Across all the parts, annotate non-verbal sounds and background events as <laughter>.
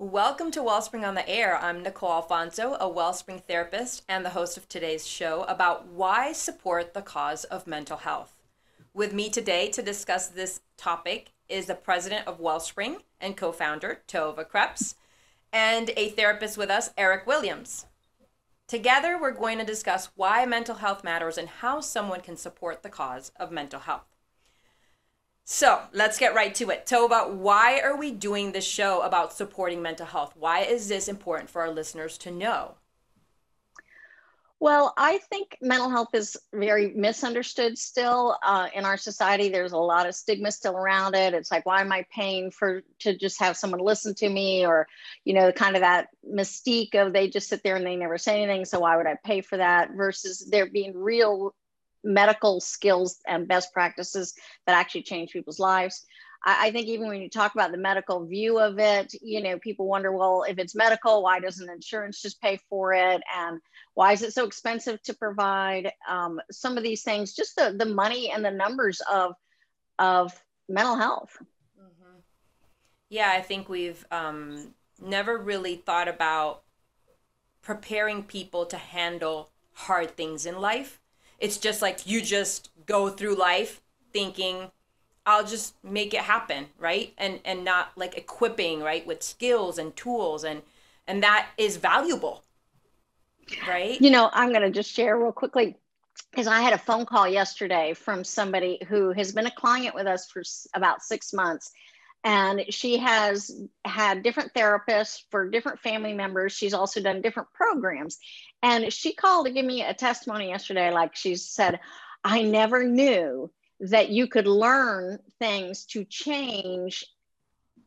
Welcome to Wellspring on the Air. I'm Nicole Alfonso, a Wellspring therapist and the host of today's show about why support the cause of mental health. With me today to discuss this topic is the president of Wellspring and co founder, Tova Krebs, and a therapist with us, Eric Williams. Together, we're going to discuss why mental health matters and how someone can support the cause of mental health. So let's get right to it. Tova, why are we doing this show about supporting mental health? Why is this important for our listeners to know? Well, I think mental health is very misunderstood still uh, in our society. There's a lot of stigma still around it. It's like, why am I paying for to just have someone listen to me, or you know, kind of that mystique of they just sit there and they never say anything. So why would I pay for that? Versus there being real medical skills and best practices that actually change people's lives. I, I, think even when you talk about the medical view of it, you know, people wonder, well, if it's medical, why doesn't insurance just pay for it? And why is it so expensive to provide? Um, some of these things, just the, the money and the numbers of, of mental health. Mm-hmm. Yeah, I think we've um, never really thought about preparing people to handle hard things in life it's just like you just go through life thinking I'll just make it happen, right? And and not like equipping, right, with skills and tools and and that is valuable. Right? You know, I'm going to just share real quickly because I had a phone call yesterday from somebody who has been a client with us for about 6 months and she has had different therapists for different family members. She's also done different programs. And she called to give me a testimony yesterday. Like she said, I never knew that you could learn things to change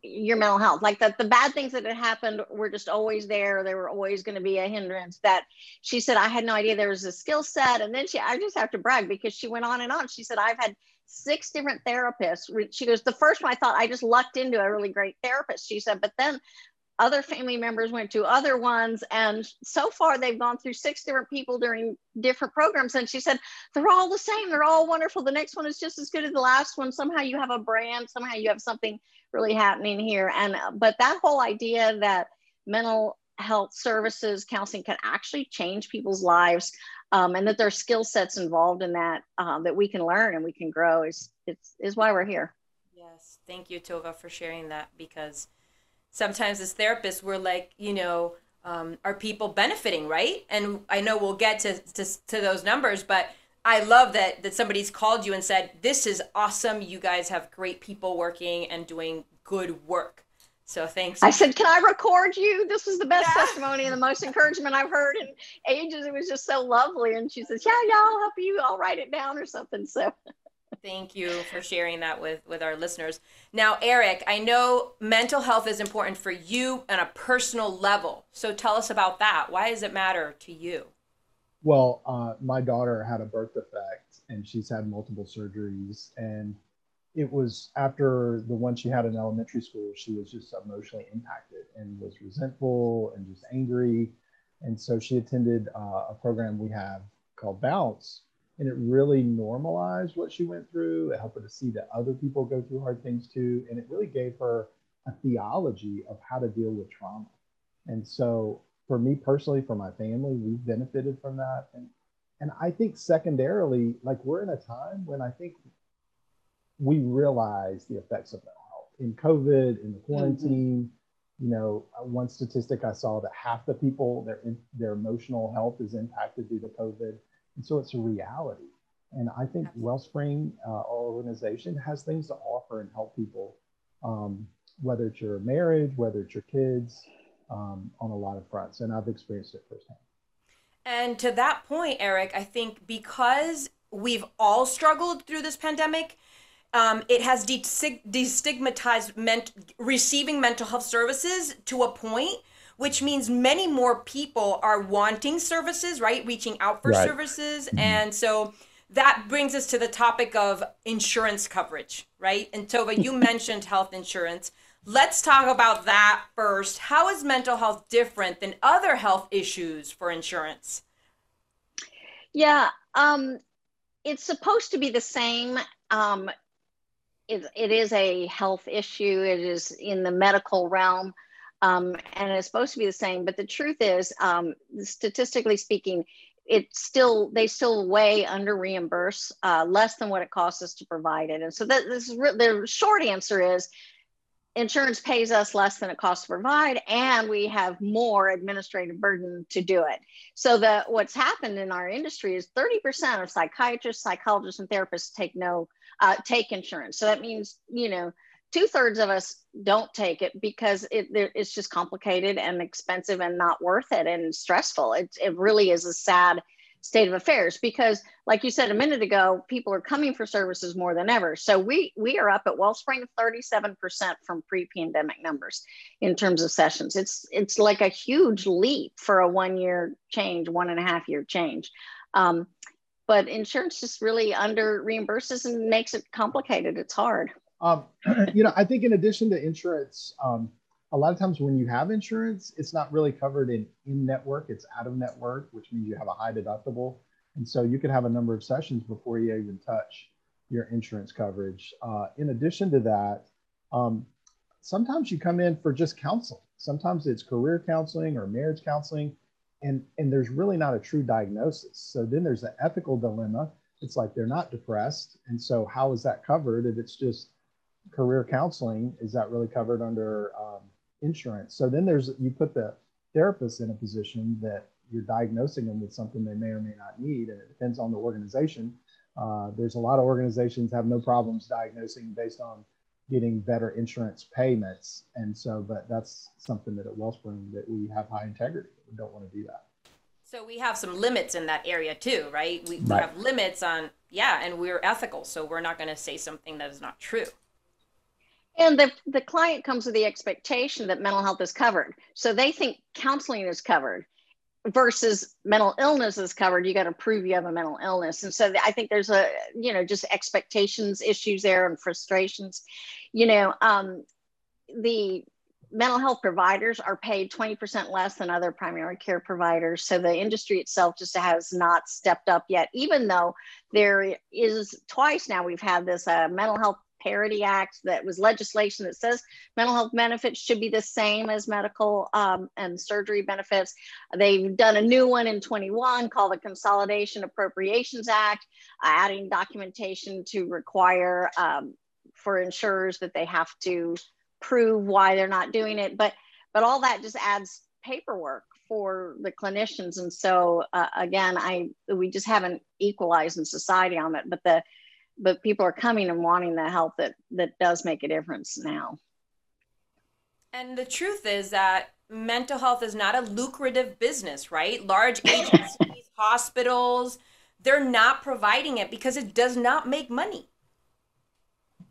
your mental health like that the bad things that had happened were just always there they were always going to be a hindrance that she said i had no idea there was a skill set and then she i just have to brag because she went on and on she said i've had six different therapists. She goes the first one i thought i just lucked into a really great therapist she said but then other family members went to other ones and so far they've gone through six different people during different programs. And she said they're all the same. They're all wonderful. The next one is just as good as the last one. Somehow you have a brand. Somehow you have something really happening here. And uh, but that whole idea that mental health services counseling can actually change people's lives um, and that there are skill sets involved in that uh, that we can learn and we can grow is it's is why we're here. Yes. Thank you tova for sharing that because sometimes as therapists we're like you know um, are people benefiting right? And i know we'll get to, to, to those numbers but i love that that somebody's called you and said this is awesome. You guys have great people working and doing good work so thanks i said can i record you this was the best yeah. testimony and the most encouragement i've heard in ages it was just so lovely and she says yeah yeah i'll help you i'll write it down or something so Thank you for sharing that with with our listeners. Now, Eric, I know mental health is important for you on a personal level. So tell us about that. Why does it matter to you? Well, uh, my daughter had a birth defect and she's had multiple surgeries. And it was after the one she had in elementary school, she was just emotionally impacted and was resentful and just angry. And so she attended uh, a program we have called Bounce, and it really normalized what she went through. It helped her to see that other people go through hard things too, and it really gave her a theology of how to deal with trauma. And so, for me personally, for my family, we've benefited from that. And and I think secondarily, like we're in a time when I think we realize the effects of mental health in COVID, in the quarantine. Mm-hmm. You know, one statistic I saw that half the people their their emotional health is impacted due to COVID and so it's a reality. And I think Wellspring, uh, our organization, has things to offer and help people, um, whether it's your marriage, whether it's your kids, um, on a lot of fronts. And I've experienced it firsthand. And to that point, Eric, I think because we've all struggled through this pandemic, um, it has destigmatized ment- receiving mental health services to a point which means many more people are wanting services, right? Reaching out for right. services. Mm-hmm. And so that brings us to the topic of insurance coverage, right? And Tova, you <laughs> mentioned health insurance. Let's talk about that first. How is mental health different than other health issues for insurance? Yeah, um, it's supposed to be the same. Um, it, it is a health issue, it is in the medical realm. um, and it's supposed to be the same. But the truth is, um, statistically speaking, it's still they still way under reimburse uh, less than what it costs us to provide it. And so that this is re- the short answer is insurance pays us less than it costs to provide and we have more administrative burden to do it so that what's happened in our industry is 30% of psychiatrists psychologists and therapists take no uh, take insurance. So that means you know two-thirds of us don't take it because it, it's just complicated and expensive and not worth it and stressful. It, it really is a sad state of affairs because like you said a minute ago people are coming for services more than ever. So we we are up at wellspring 37% from pre-pandemic numbers in terms of sessions. It's it's like a huge leap for a one year change one and a half year change. Um, but insurance just really under reimburses and makes it complicated it's hard um, <clears throat> you know i think in addition to insurance um, a lot of times when you have insurance, it's not really covered in in network, it's out of network, which means you have a high deductible. And so you could have a number of sessions before you even touch your insurance coverage. Uh, in addition to that, um, sometimes you come in for just counseling. Sometimes it's career counseling or marriage counseling, and, and there's really not a true diagnosis. So then there's an ethical dilemma. It's like they're not depressed. And so, how is that covered if it's just career counseling? Is that really covered under um, insurance. So then there's you put the therapist in a position that you're diagnosing them with something they may or may not need, and it depends on the organization. Uh, there's a lot of organizations have no problems diagnosing based on getting better insurance payments, and so but that's something that at Wellspring that we have high integrity. We don't want to do that. So we have some limits in that area too, right? We, right. we have limits on yeah, and we're ethical, so we're not going to say something that is not true. And the, the client comes with the expectation that mental health is covered. So they think counseling is covered versus mental illness is covered. You got to prove you have a mental illness. And so I think there's a, you know, just expectations issues there and frustrations. You know, um, the mental health providers are paid 20% less than other primary care providers. So the industry itself just has not stepped up yet, even though there is twice now we've had this uh, mental health Parity Act that was legislation that says mental health benefits should be the same as medical um, and surgery benefits. They've done a new one in 21 called the Consolidation Appropriations Act, uh, adding documentation to require um, for insurers that they have to prove why they're not doing it. But but all that just adds paperwork for the clinicians and so uh, again i we just haven't equalized in society on it but the but people are coming and wanting the help that that does make a difference now. And the truth is that mental health is not a lucrative business right? Large <laughs> agencies hospitals they're not providing it because it does not make money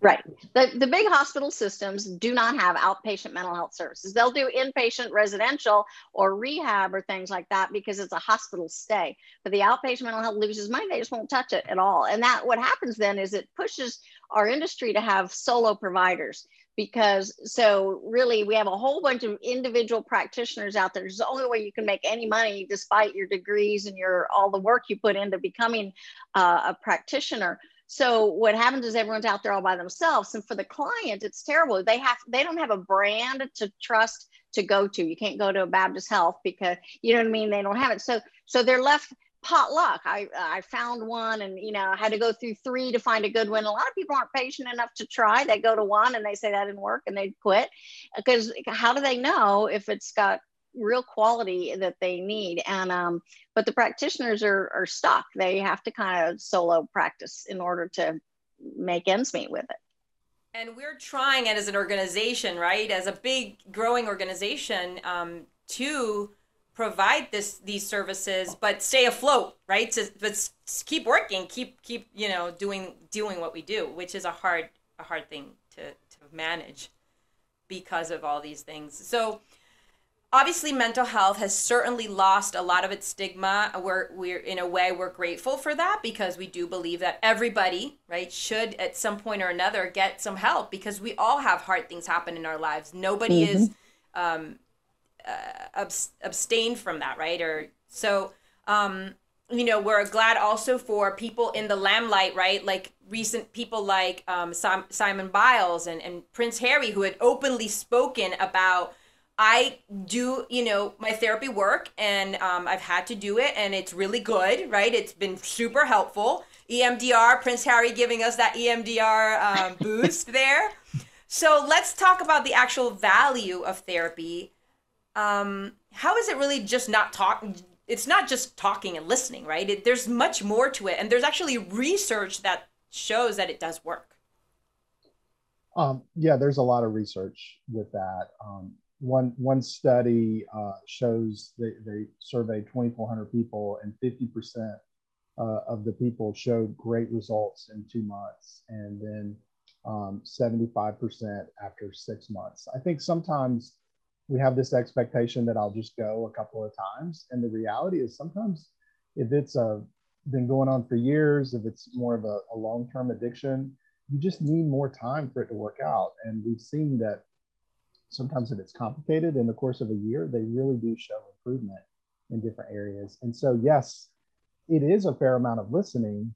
Right. The, the big hospital systems do not have outpatient mental health services. They'll do inpatient residential or rehab or things like that because it's a hospital stay. But the outpatient mental health loses money. They just won't touch it at all. And that what happens then is it pushes our industry to have solo providers because so really we have a whole bunch of individual practitioners out there. It's the only way you can make any money despite your degrees and your all the work you put into becoming uh, a practitioner so what happens is everyone's out there all by themselves. And for the client, it's terrible. They have they don't have a brand to trust to go to. You can't go to a Baptist Health because you know what I mean. They don't have it. So so they're left potluck. I I found one, and you know I had to go through three to find a good one. A lot of people aren't patient enough to try. They go to one and they say that didn't work, and they quit because how do they know if it's got real quality that they need. And um, but the practitioners are, are stuck. They have to kind of solo practice in order to make ends meet with it. And we're trying it as an organization right? As a big growing organization um, to provide this these services but stay afloat right? To but keep working keep keep you know doing doing what we do which is a hard a hard thing to to manage because of all these things. So obviously mental health has certainly lost a lot of its stigma. We're we're in a way we're grateful for that because we do believe that everybody right should at some point or another get some help because we all have hard things happen in our lives. Nobody mm-hmm. is um uh, abstained from that right? Or so um you know we're glad also for people in the limelight right? Like recent people like um, Simone Biles and, and prince harry who had openly spoken about I do, you know, my therapy work and um, I've had to do it and it's really good, right? It's been super helpful. EMDR, Prince Harry giving us that EMDR um, <laughs> boost there. So let's talk about the actual value of therapy. Um, how is it really just not talking? It's not just talking and listening, right? It, there's much more to it. And there's actually research that shows that it does work. Um, yeah, there's a lot of research with that. Um, one one study uh, shows they, they surveyed 2,400 people, and 50 percent uh, of the people showed great results in two months, and then um, 75 percent after six months. I think sometimes we have this expectation that I'll just go a couple of times, and the reality is sometimes if it's a uh, been going on for years, if it's more of a, a long-term addiction, you just need more time for it to work out. And we've seen that sometimes if it's complicated in the course of a year, they really do show improvement in different areas. And so, yes, it is a fair amount of listening.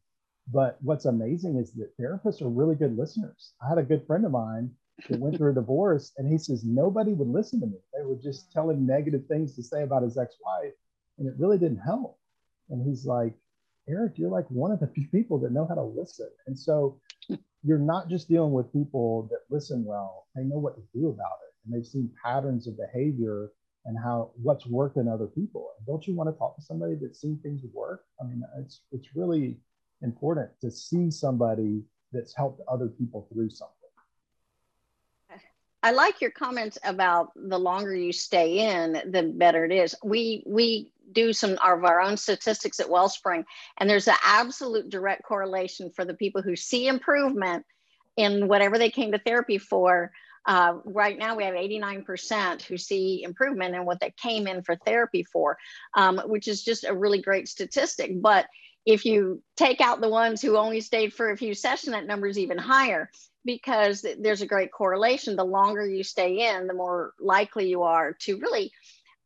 But what's amazing is that therapists are really good listeners. I had a good friend of mine that went through a divorce, and he says nobody would listen to me. They would just tell him negative things to say about his ex wife, and it really didn't help. And he's like, Eric, you're like one of the few people that know how to listen. And so you're not just dealing with people that listen well, they know what to do about it and they've seen patterns of behavior and how what's worked in other people. Don't you want to talk to somebody that's seen things work? I mean, it's it's really important to see somebody that's helped other people through something. I like your comments about the longer you stay in, the better it is. We we do some of our own statistics at Wellspring, and there's an absolute direct correlation for the people who see improvement in whatever they came to therapy for uh, right now, we have 89% who see improvement in what they came in for therapy for, um, which is just a really great statistic. But if you take out the ones who only stayed for a few sessions, that number is even higher because there's a great correlation. The longer you stay in, the more likely you are to really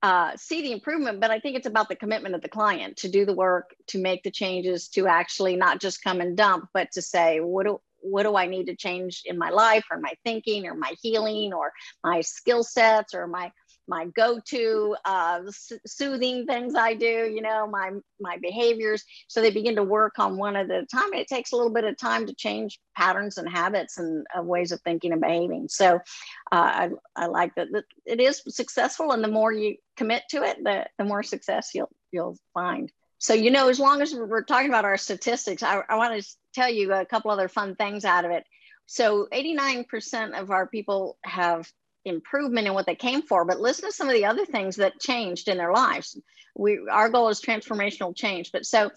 uh, see the improvement. But I think it's about the commitment of the client to do the work, to make the changes, to actually not just come and dump, but to say, what do, what do I need to change in my life or my thinking or my healing or my skill sets or my my go-to uh, soothing things I do, you know, my my behaviors. So they begin to work on one at a time. It takes a little bit of time to change patterns and habits and uh, ways of thinking and behaving. So uh, I, I like that, that it is successful, and the more you commit to it, the the more success you'll you'll find. So you know, as long as we're talking about our statistics, I, I want to tell you a couple other fun things out of it. So 89% of our people have improvement in what they came for, but listen to some of the other things that changed in their lives. We our goal is transformational change, but so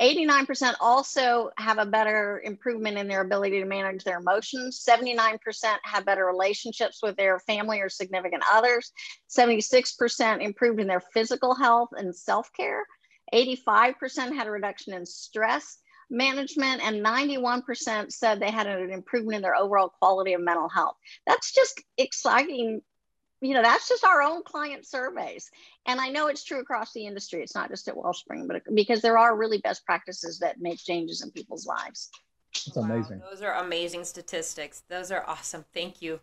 89% also have a better improvement in their ability to manage their emotions. 79% have better relationships with their family or significant others. 76% improved in their physical health and self care. 85% had a reduction in stress management and 91% said they had an improvement in their overall quality of mental health. That's just exciting. You know, that's just our own client surveys. And I know it's true across the industry. It's not just at Wellspring, but because there are really best practices that make changes in people's lives. It's amazing. Wow, those are amazing statistics. Those are awesome. Thank you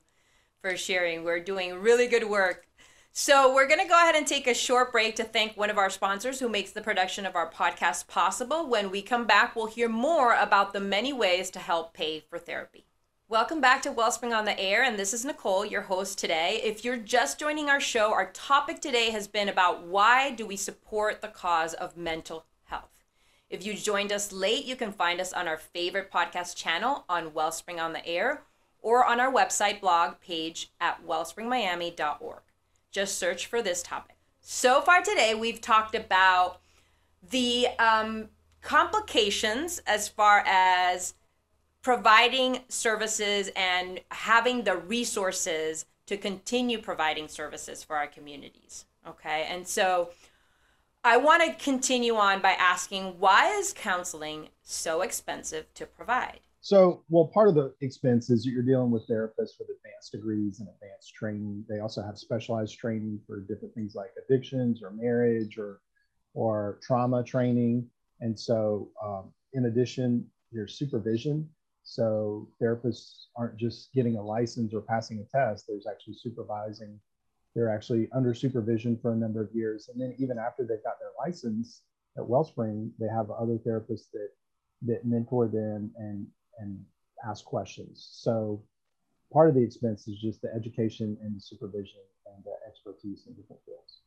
for sharing. We're doing really good work so, we're going to go ahead and take a short break to thank one of our sponsors who makes the production of our podcast possible. When we come back, we'll hear more about the many ways to help pay for therapy. Welcome back to Wellspring on the Air, and this is Nicole, your host today. If you're just joining our show, our topic today has been about why do we support the cause of mental health. If you joined us late, you can find us on our favorite podcast channel on Wellspring on the Air or on our website blog page at wellspringmiami.org just search for this topic. So far today, we've talked about the um, complications as far as providing services and having the resources to continue providing services for our communities. Okay, and so I want to continue on by asking why is counseling so expensive to provide? So, well, part of the expense is that you're dealing with therapists with advanced degrees and advanced training. They also have specialized training for different things like addictions or marriage or or trauma training. And so, um, in addition, there's supervision. So therapists aren't just getting a license or passing a test. There's actually supervising they're actually under supervision for a number of years. And then even after they've got their license at Wellspring, they have other therapists that that mentor them and and ask questions. So part of the expense is just the education and the supervision and the expertise in different fields.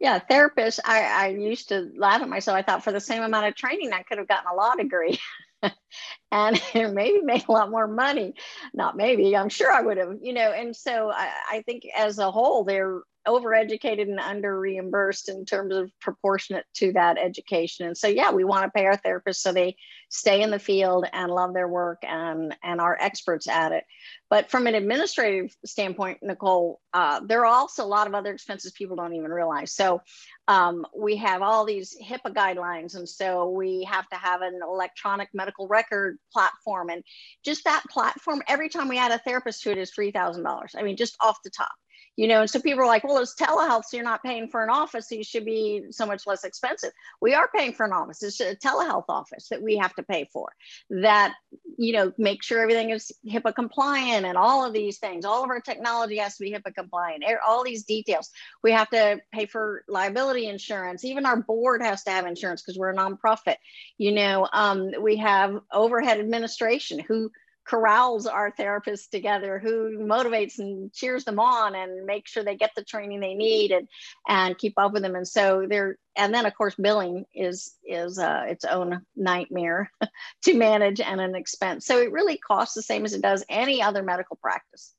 Yeah, therapist. I, I used to laugh at myself. I thought for the same amount of training, I could have gotten a law degree <laughs> and maybe made a lot more money. Not maybe, I'm sure I would have, you know. And so I, I think as a whole, they're overeducated and under reimbursed in terms of proportionate to that education. And so, yeah, we want to pay our therapists so they stay in the field and love their work and, and are experts at it. But from an administrative standpoint, Nicole, uh, there are also a lot of other expenses people don't even realize. So um, we have all these HIPAA guidelines. And so we have to have an electronic medical record platform. And just that platform, every time we add a therapist to it is $3,000. I mean, just off the top you know and so people are like well it's telehealth so you're not paying for an office so you should be so much less expensive. We are paying for an office. It's a telehealth office that we have to pay for that you know make sure everything is hipaa compliant and all of these things. All of our technology has to be hipaa compliant. All these details. We have to pay for liability insurance. Even our board has to have insurance because we're a nonprofit. You know um, we have overhead administration who corrals our therapists together who motivates and cheers them on and make sure they get the training they need and and keep up with them. And so they're and then of course billing is is uh, its own nightmare <laughs> to manage and an expense. So it really costs the same as it does any other medical practice.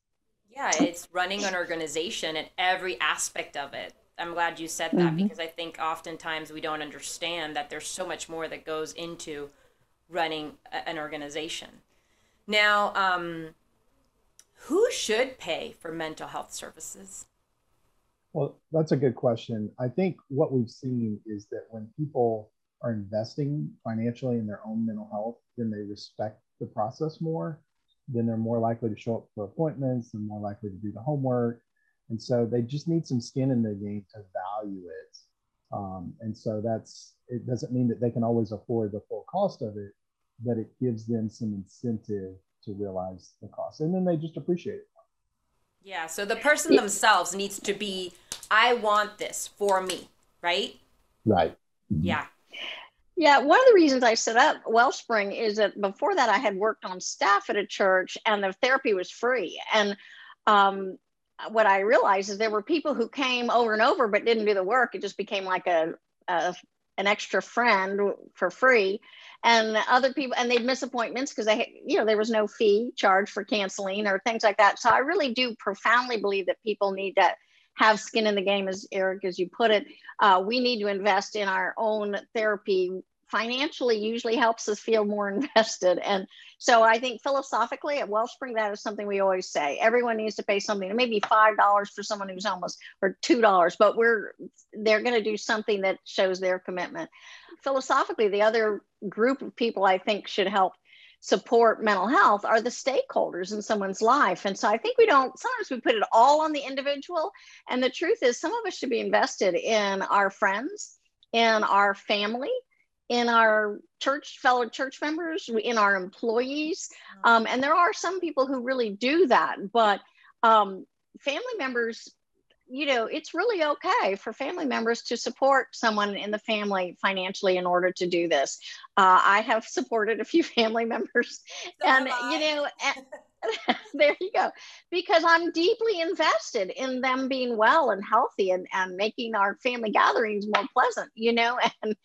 Yeah it's running an organization and every aspect of it. I'm glad you said that mm-hmm. because i think oftentimes we don't understand that there's so much more that goes into running an organization now, um, who should pay for mental health services? Well, that's a good question. I think what we've seen is that when people are investing financially in their own mental health, then they respect the process more. Then they're more likely to show up for appointments and more likely to do the homework. And so they just need some skin in the game to value it. Um, and so that's, it doesn't mean that they can always afford the full cost of it, but it gives them some incentive to realize the cost and then they just appreciate it yeah so the person themselves needs to be i want this for me right right mm-hmm. yeah yeah, one of the reasons I set up Wellspring is that before that I had worked on staff at a church and the therapy was free. And um, what I realized is there were people who came over and over but didn't do the work. It just became like a, a an extra friend for free. And other people and they'd miss appointments because they you know there was no fee charged for canceling or things like that. So i really do profoundly believe that people need to have skin in the game as eric as you put it. Uh, we need to invest in our own therapy financially usually helps us feel more <laughs> invested. And so I think philosophically at Wellspring, that is something we always say. Everyone needs to pay something, maybe five dollars for someone who's homeless or two dollars, but we're they're going to do something that shows their commitment. Philosophically, the other group of people I think should help support mental health are the stakeholders in someone's life. And so I think we don't, sometimes we put it all on the individual. And the truth is, some of us should be invested in our friends, in our family, in our church fellow church members in our employees. Um, and there are some people who really do that but um, family members you know it's really okay for family members to support someone in the family financially in order to do this. Uh, i have supported a few <laughs> family members so and you know and, <laughs> there you go. Because I'm deeply invested in them being well and healthy and, and making our family gatherings more pleasant, you know, <laughs> and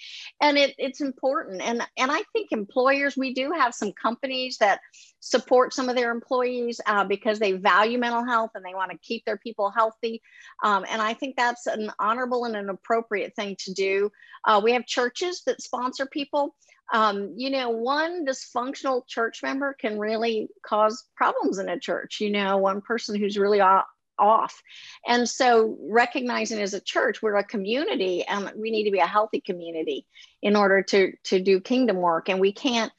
and it, it's important. And and I think employers, we do have some companies that support some of their employees uh, because they value mental health and they want to keep their people healthy. Um, and I think that's an honorable and an appropriate thing to do. Uh, we have churches that sponsor people um, you know, one dysfunctional church member can really cause problems in a church. You know, one person who's really off. And so, recognizing as a church, we're a community and we need to be a healthy community in order to, to do kingdom work. And we can't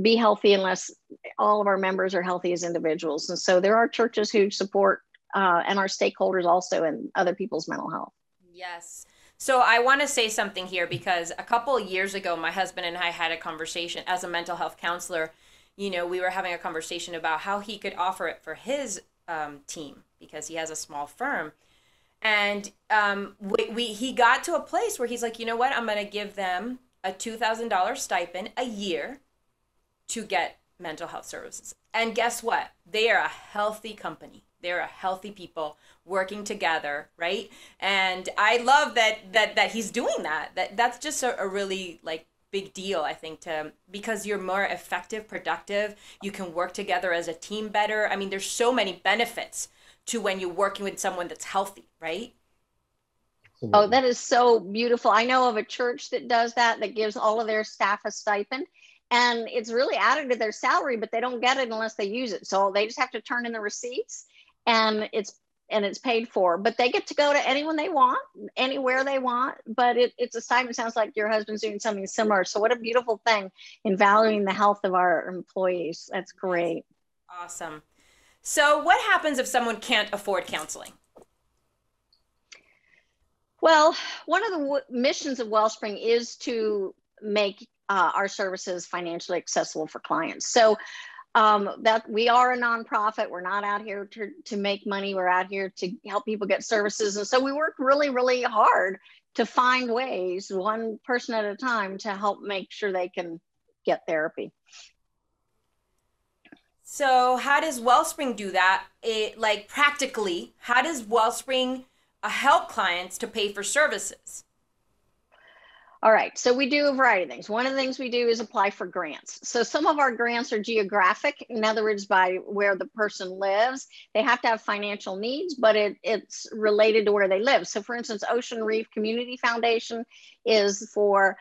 be healthy unless all of our members are healthy as individuals. And so, there are churches who support uh, and our stakeholders also in other people's mental health. Yes. So I want to say something here because a couple years ago, my husband and I had a conversation as a mental health counselor. You know, we were having a conversation about how he could offer it for his um, team because he has a small firm. And um, we, we, he got to a place where he's like, you know what? I'm going to give them a $2,000 stipend a year to get mental health services. And guess what? They are a healthy company. They're a healthy people working together, right? And I love that that that he's doing that. That that's just a, a really like big deal i think to because you're more effective productive you can work together as a team better. I mean there's so many benefits to when you're working with someone that's healthy right? Oh that is so beautiful. I know of a church that does that that gives all of their staff a stipend and it's really added to their salary but they don't get it unless they use it. So they just have to turn in the receipts and it's and it's paid for but they get to go to anyone they want anywhere they want but it, it's a sign. It sounds like your husband's doing something similar. So what a beautiful thing in valuing the health of our employees. That's great. Awesome. So what happens if someone can't afford counseling? Well one of the w- missions of wellspring is to make uh, our services financially accessible for clients. So um, that we are a nonprofit. We're not out here to, to make money. We're out here to help people get services. And so we work really, really hard to find ways, one person at a time, to help make sure they can get therapy. So, how does Wellspring do that? It like practically, how does Wellspring uh, help clients to pay for services? All right, so we do a variety of things. One of the things we do is apply for grants. So some of our grants are geographic, in other words, by where the person lives. They have to have financial needs, but it, it's related to where they live. So for instance, Ocean Reef Community Foundation is for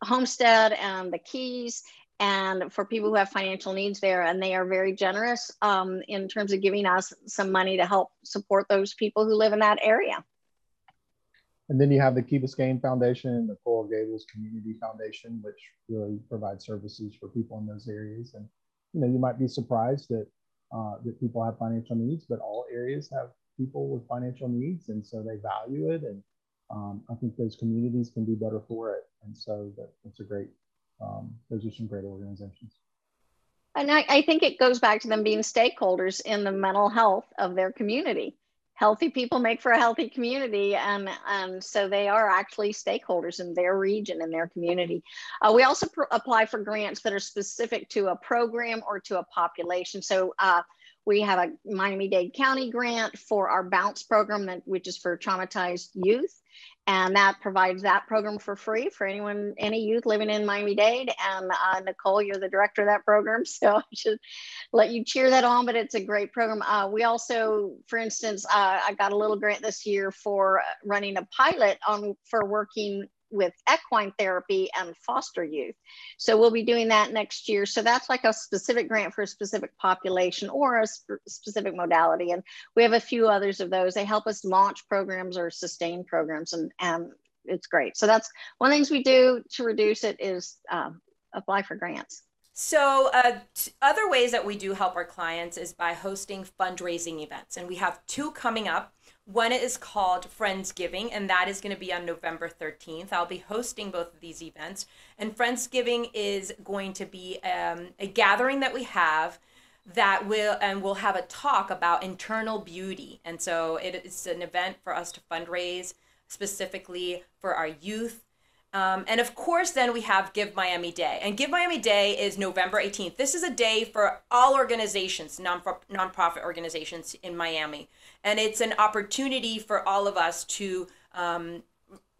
Homestead and the Keys and for people who have financial needs there and they are very generous um, in terms of giving us some money to help support those people who live in that area and then you have the Key Biscayne Foundation, and the Coral Gables Community Foundation, which really provides services for people in those areas. And you know, you might be surprised that uh, that people have financial needs, but all areas have people with financial needs, and so they value it. And um, I think those communities can do better for it. And so that, that's a great. Um, those are some great organizations. And I, I think it goes back to them being stakeholders in the mental health of their community healthy people make for a healthy community and, and so they are actually stakeholders in their region and their community. Uh, we also apply for grants that are specific to a program or to a population. So uh, we have a miami-dade county grant for our bounce program that, which is for traumatized youth and that provides that program for free for anyone, any youth living in Miami-Dade. And uh, Nicole, you're the director of that program, <laughs> so I should let you cheer that on. But it's a great program. Uh, we also, for instance, uh, I got a little grant this year for running a pilot on for working with equine therapy and foster youth. So we'll be doing that next year. So that's like a specific grant for a specific population or a sp- specific modality. And we have a few others of those. They help us launch programs or sustain programs, and, and it's great. So that's one of the things we do to reduce it is um, apply for grants. So, uh, t- other ways that we do help our clients is by hosting fundraising events. And we have two coming up. One is called Friendsgiving, and that is going to be on November 13th. I'll be hosting both of these events. And Friendsgiving is going to be um, a gathering that we have that will, and we'll have a talk about internal beauty. And so it's an event for us to fundraise specifically for our youth um, and of course, then we have Give Miami Day. And Give Miami Day is November 18th. This is a day for all organizations, non nonprofit organizations in Miami. And it's an opportunity for all of us to um,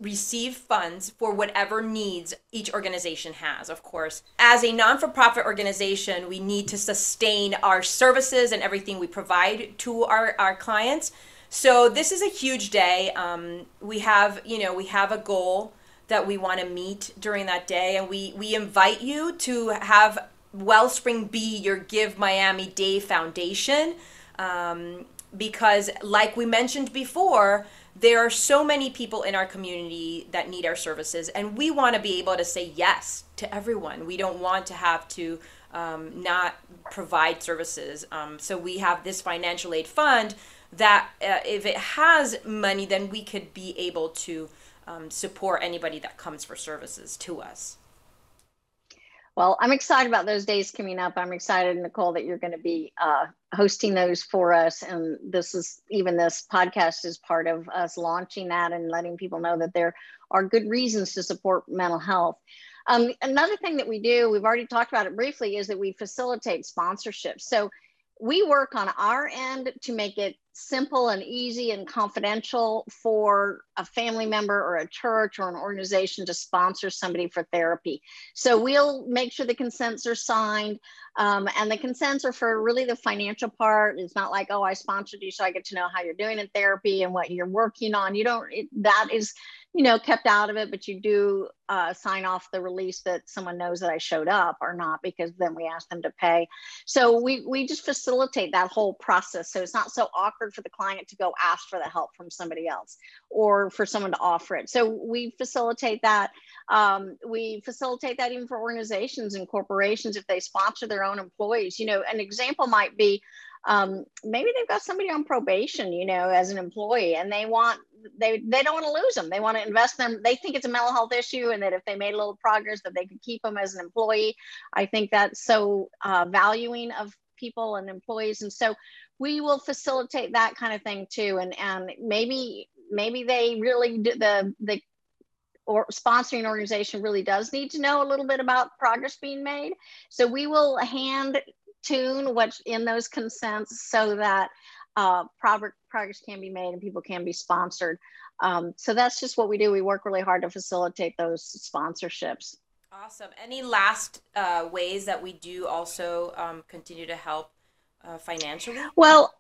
receive funds for whatever needs each organization has, of course. As a non for profit organization, we need to sustain our services and everything we provide to our, our clients. So this is a huge day. Um, we have, you know, we have a goal that we want to meet during that day. And we, we invite you to have Wellspring be your Give Miami Day Foundation. Um, because, like we mentioned before, there are so many people in our community that need our services, and we want to be able to say yes to everyone. We don't want to have to um, not provide services. Um, so we have this financial aid fund that, uh, if it has money, then we could be able to um, support anybody that comes for services to us. Well, I'm excited about those days coming up. I'm excited, Nicole, that you're going to be uh, hosting those for us. And this is even this podcast is part of us launching that and letting people know that there are good reasons to support mental health. Um, another thing that we do, we've already talked about it briefly, is that we facilitate sponsorships. So we work on our end to make it simple and easy and confidential for a family member or a church or an organization to sponsor somebody for therapy. So we'll make sure the consents are signed. Um, and the consents are for really the financial part. It's not like, oh, I sponsored you, so I get to know how you're doing in therapy and what you're working on. You don't, it, that is you know, kept out of it, but you do uh, sign off the release that someone knows that I showed up or not, because then we ask them to pay. So we, we just facilitate that whole process. So it's not so awkward for the client to go ask for the help from somebody else or for someone to offer it. So we facilitate that. Um, we facilitate that even for organizations and corporations if they sponsor their own employees. You know, an example might be um, maybe they've got somebody on probation, you know, as an employee, and they want they they don't want to lose them. They want to invest them. They think it's a mental health issue, and that if they made a little progress, that they could keep them as an employee. I think that's so uh, valuing of people and employees, and so we will facilitate that kind of thing too. And and maybe maybe they really do the the or sponsoring organization really does need to know a little bit about progress being made. So we will hand tune what's in those consents so that uh, progress can be made and people can be sponsored. Um, so that's just what we do. We work really hard to facilitate those sponsorships. Awesome. Any last uh, ways that we do also um, continue to help uh, financially? Well,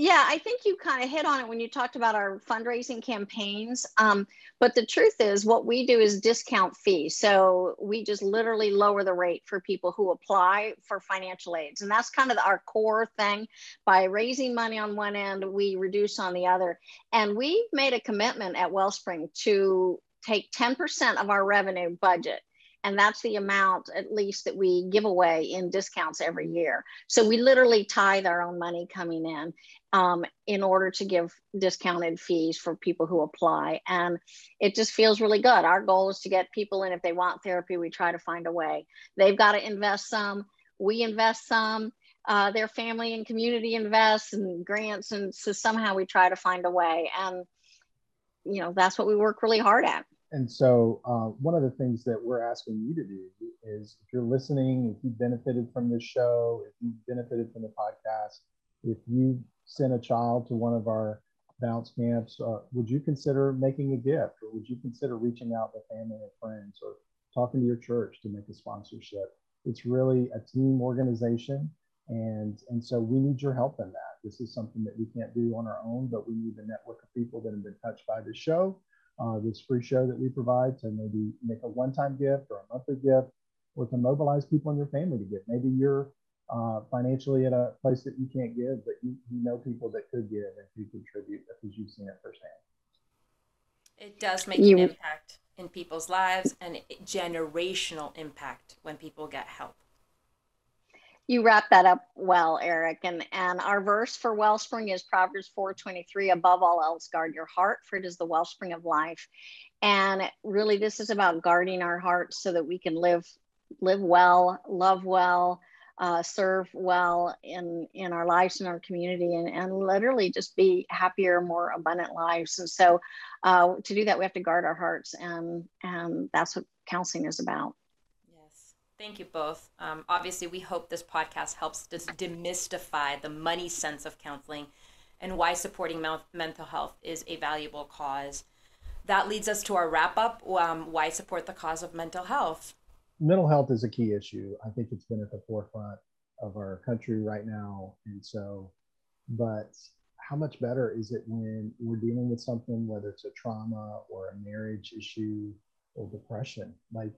yeah, I think you kind of hit on it when you talked about our fundraising campaigns. Um, but the truth is, what we do is discount fees. So we just literally lower the rate for people who apply for financial aids. And that's kind of our core thing. By raising money on one end, we reduce on the other. And we've made a commitment at Wellspring to take 10% of our revenue budget and that's the amount at least that we give away in discounts every year. So we literally tithe our own money coming in um, in order to give discounted fees for people who apply. And it just feels really good. Our goal is to get people in. If they want therapy we try to find a way. They've got to invest some. We invest some. Uh, their family and community invests and grants and so somehow we try to find a way. And you know that's what we work really hard at and so, uh, one of the things that we're asking you to do is if you're listening, if you benefited from this show, if you benefited from the podcast, if you sent a child to one of our bounce camps, uh, would you consider making a gift or would you consider reaching out to family and friends or talking to your church to make a sponsorship? It's really a team organization. And, and so we need your help in that. This is something that we can't do on our own, but we need the network of people that have been touched by this show uh, this free show that we provide to maybe make a one-time gift or a monthly gift or to mobilize people in your family to give. Maybe you're uh, financially at a place that you can't give, but you, you know people that could give and who contribute because you've seen it firsthand. It does make you, an impact in people's lives and generational impact when people get help you wrap that up well, Eric. And and our verse for wellspring is Proverbs 4:23. Above all else, guard your heart, for it is the wellspring of life. And really, this is about guarding our hearts so that we can live live well, love well, uh, serve well in in our lives in our community, and and literally just be happier, more abundant lives. And so, uh, to do that, we have to guard our hearts, and and that's what counseling is about. Thank you both. Um, obviously, we hope this podcast helps to demystify the money sense of counseling and why supporting mental health is a valuable cause. That leads us to our wrap up um, why support the cause of mental health? Mental health is a key issue. I think it's been at the forefront of our country right now. And so, but how much better is it when we're dealing with something, whether it's a trauma or a marriage issue or depression? Like,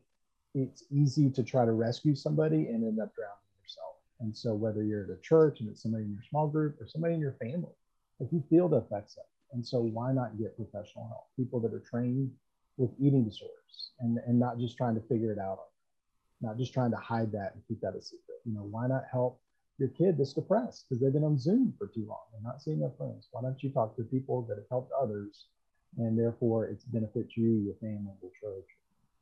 it's easy to try to rescue somebody and end up drowning yourself. And so whether you're at a church and it's somebody in your small group or somebody in your family, if you feel the effects of it. And so why not get professional help? People that are trained with eating disorders and, and not just trying to figure it out, not just trying to hide that and keep that a secret. You know, why not help your kid that's depressed because they've been on Zoom for too long and not seeing their friends? Why don't you talk to people that have helped others and therefore it's benefits you, your family, your church,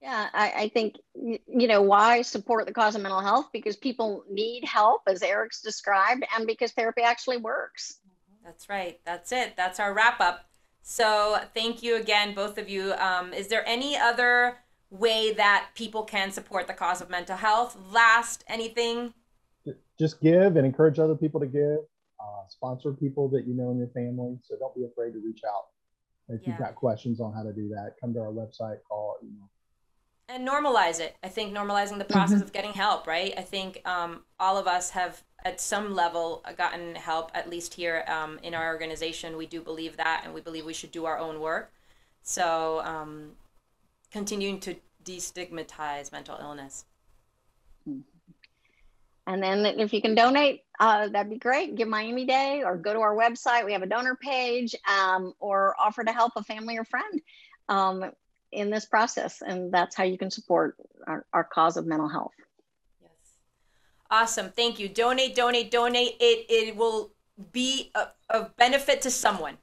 yeah, I, I, think you know why support the cause of mental health? Because people need help as eric's described and because therapy actually works. That's right. That's it. That's our wrap up. So thank you again both of you. Um, is there any other way that people can support the cause of mental health? Last anything? Just give and encourage other people to give. Uh, sponsor people that you know in your family so don't be afraid to reach out if yeah. you've got questions on how to do that. Come to our website call you know and normalize it. I think normalizing the process mm-hmm. of getting help, right? I think um, all of us have at some level gotten help, at least here um, in our organization. We do believe that, and we believe we should do our own work. So, um, continuing to destigmatize mental illness. Mm-hmm. And then if you can donate, uh, that'd be great. Give Miami Day or go to our website. We have a donor page um, or offer to help a family or friend. Um, in this process. And that's how you can support our, our cause of mental health. Yes. Awesome. Thank you. Donate, donate, donate. It, it will be a benefit to someone.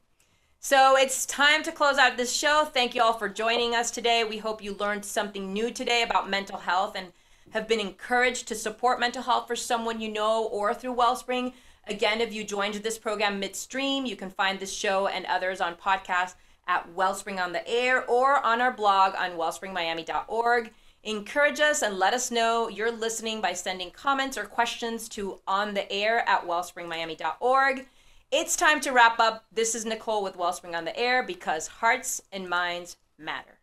So it's time to close out this show. Thank you all for joining us today. We hope you learned something new today about mental health and have been encouraged to support mental health for someone you know or through Wellspring. Again, if you joined this program midstream, you can find this show and others on podcast at Wellspring on the Air or on our blog on wellspringmiami.org. Encourage us and let us know you're listening by sending comments or questions to on the air at wellspringmiami.org. It's time to wrap up. This is Nicole with Wellspring on the Air because hearts and minds matter.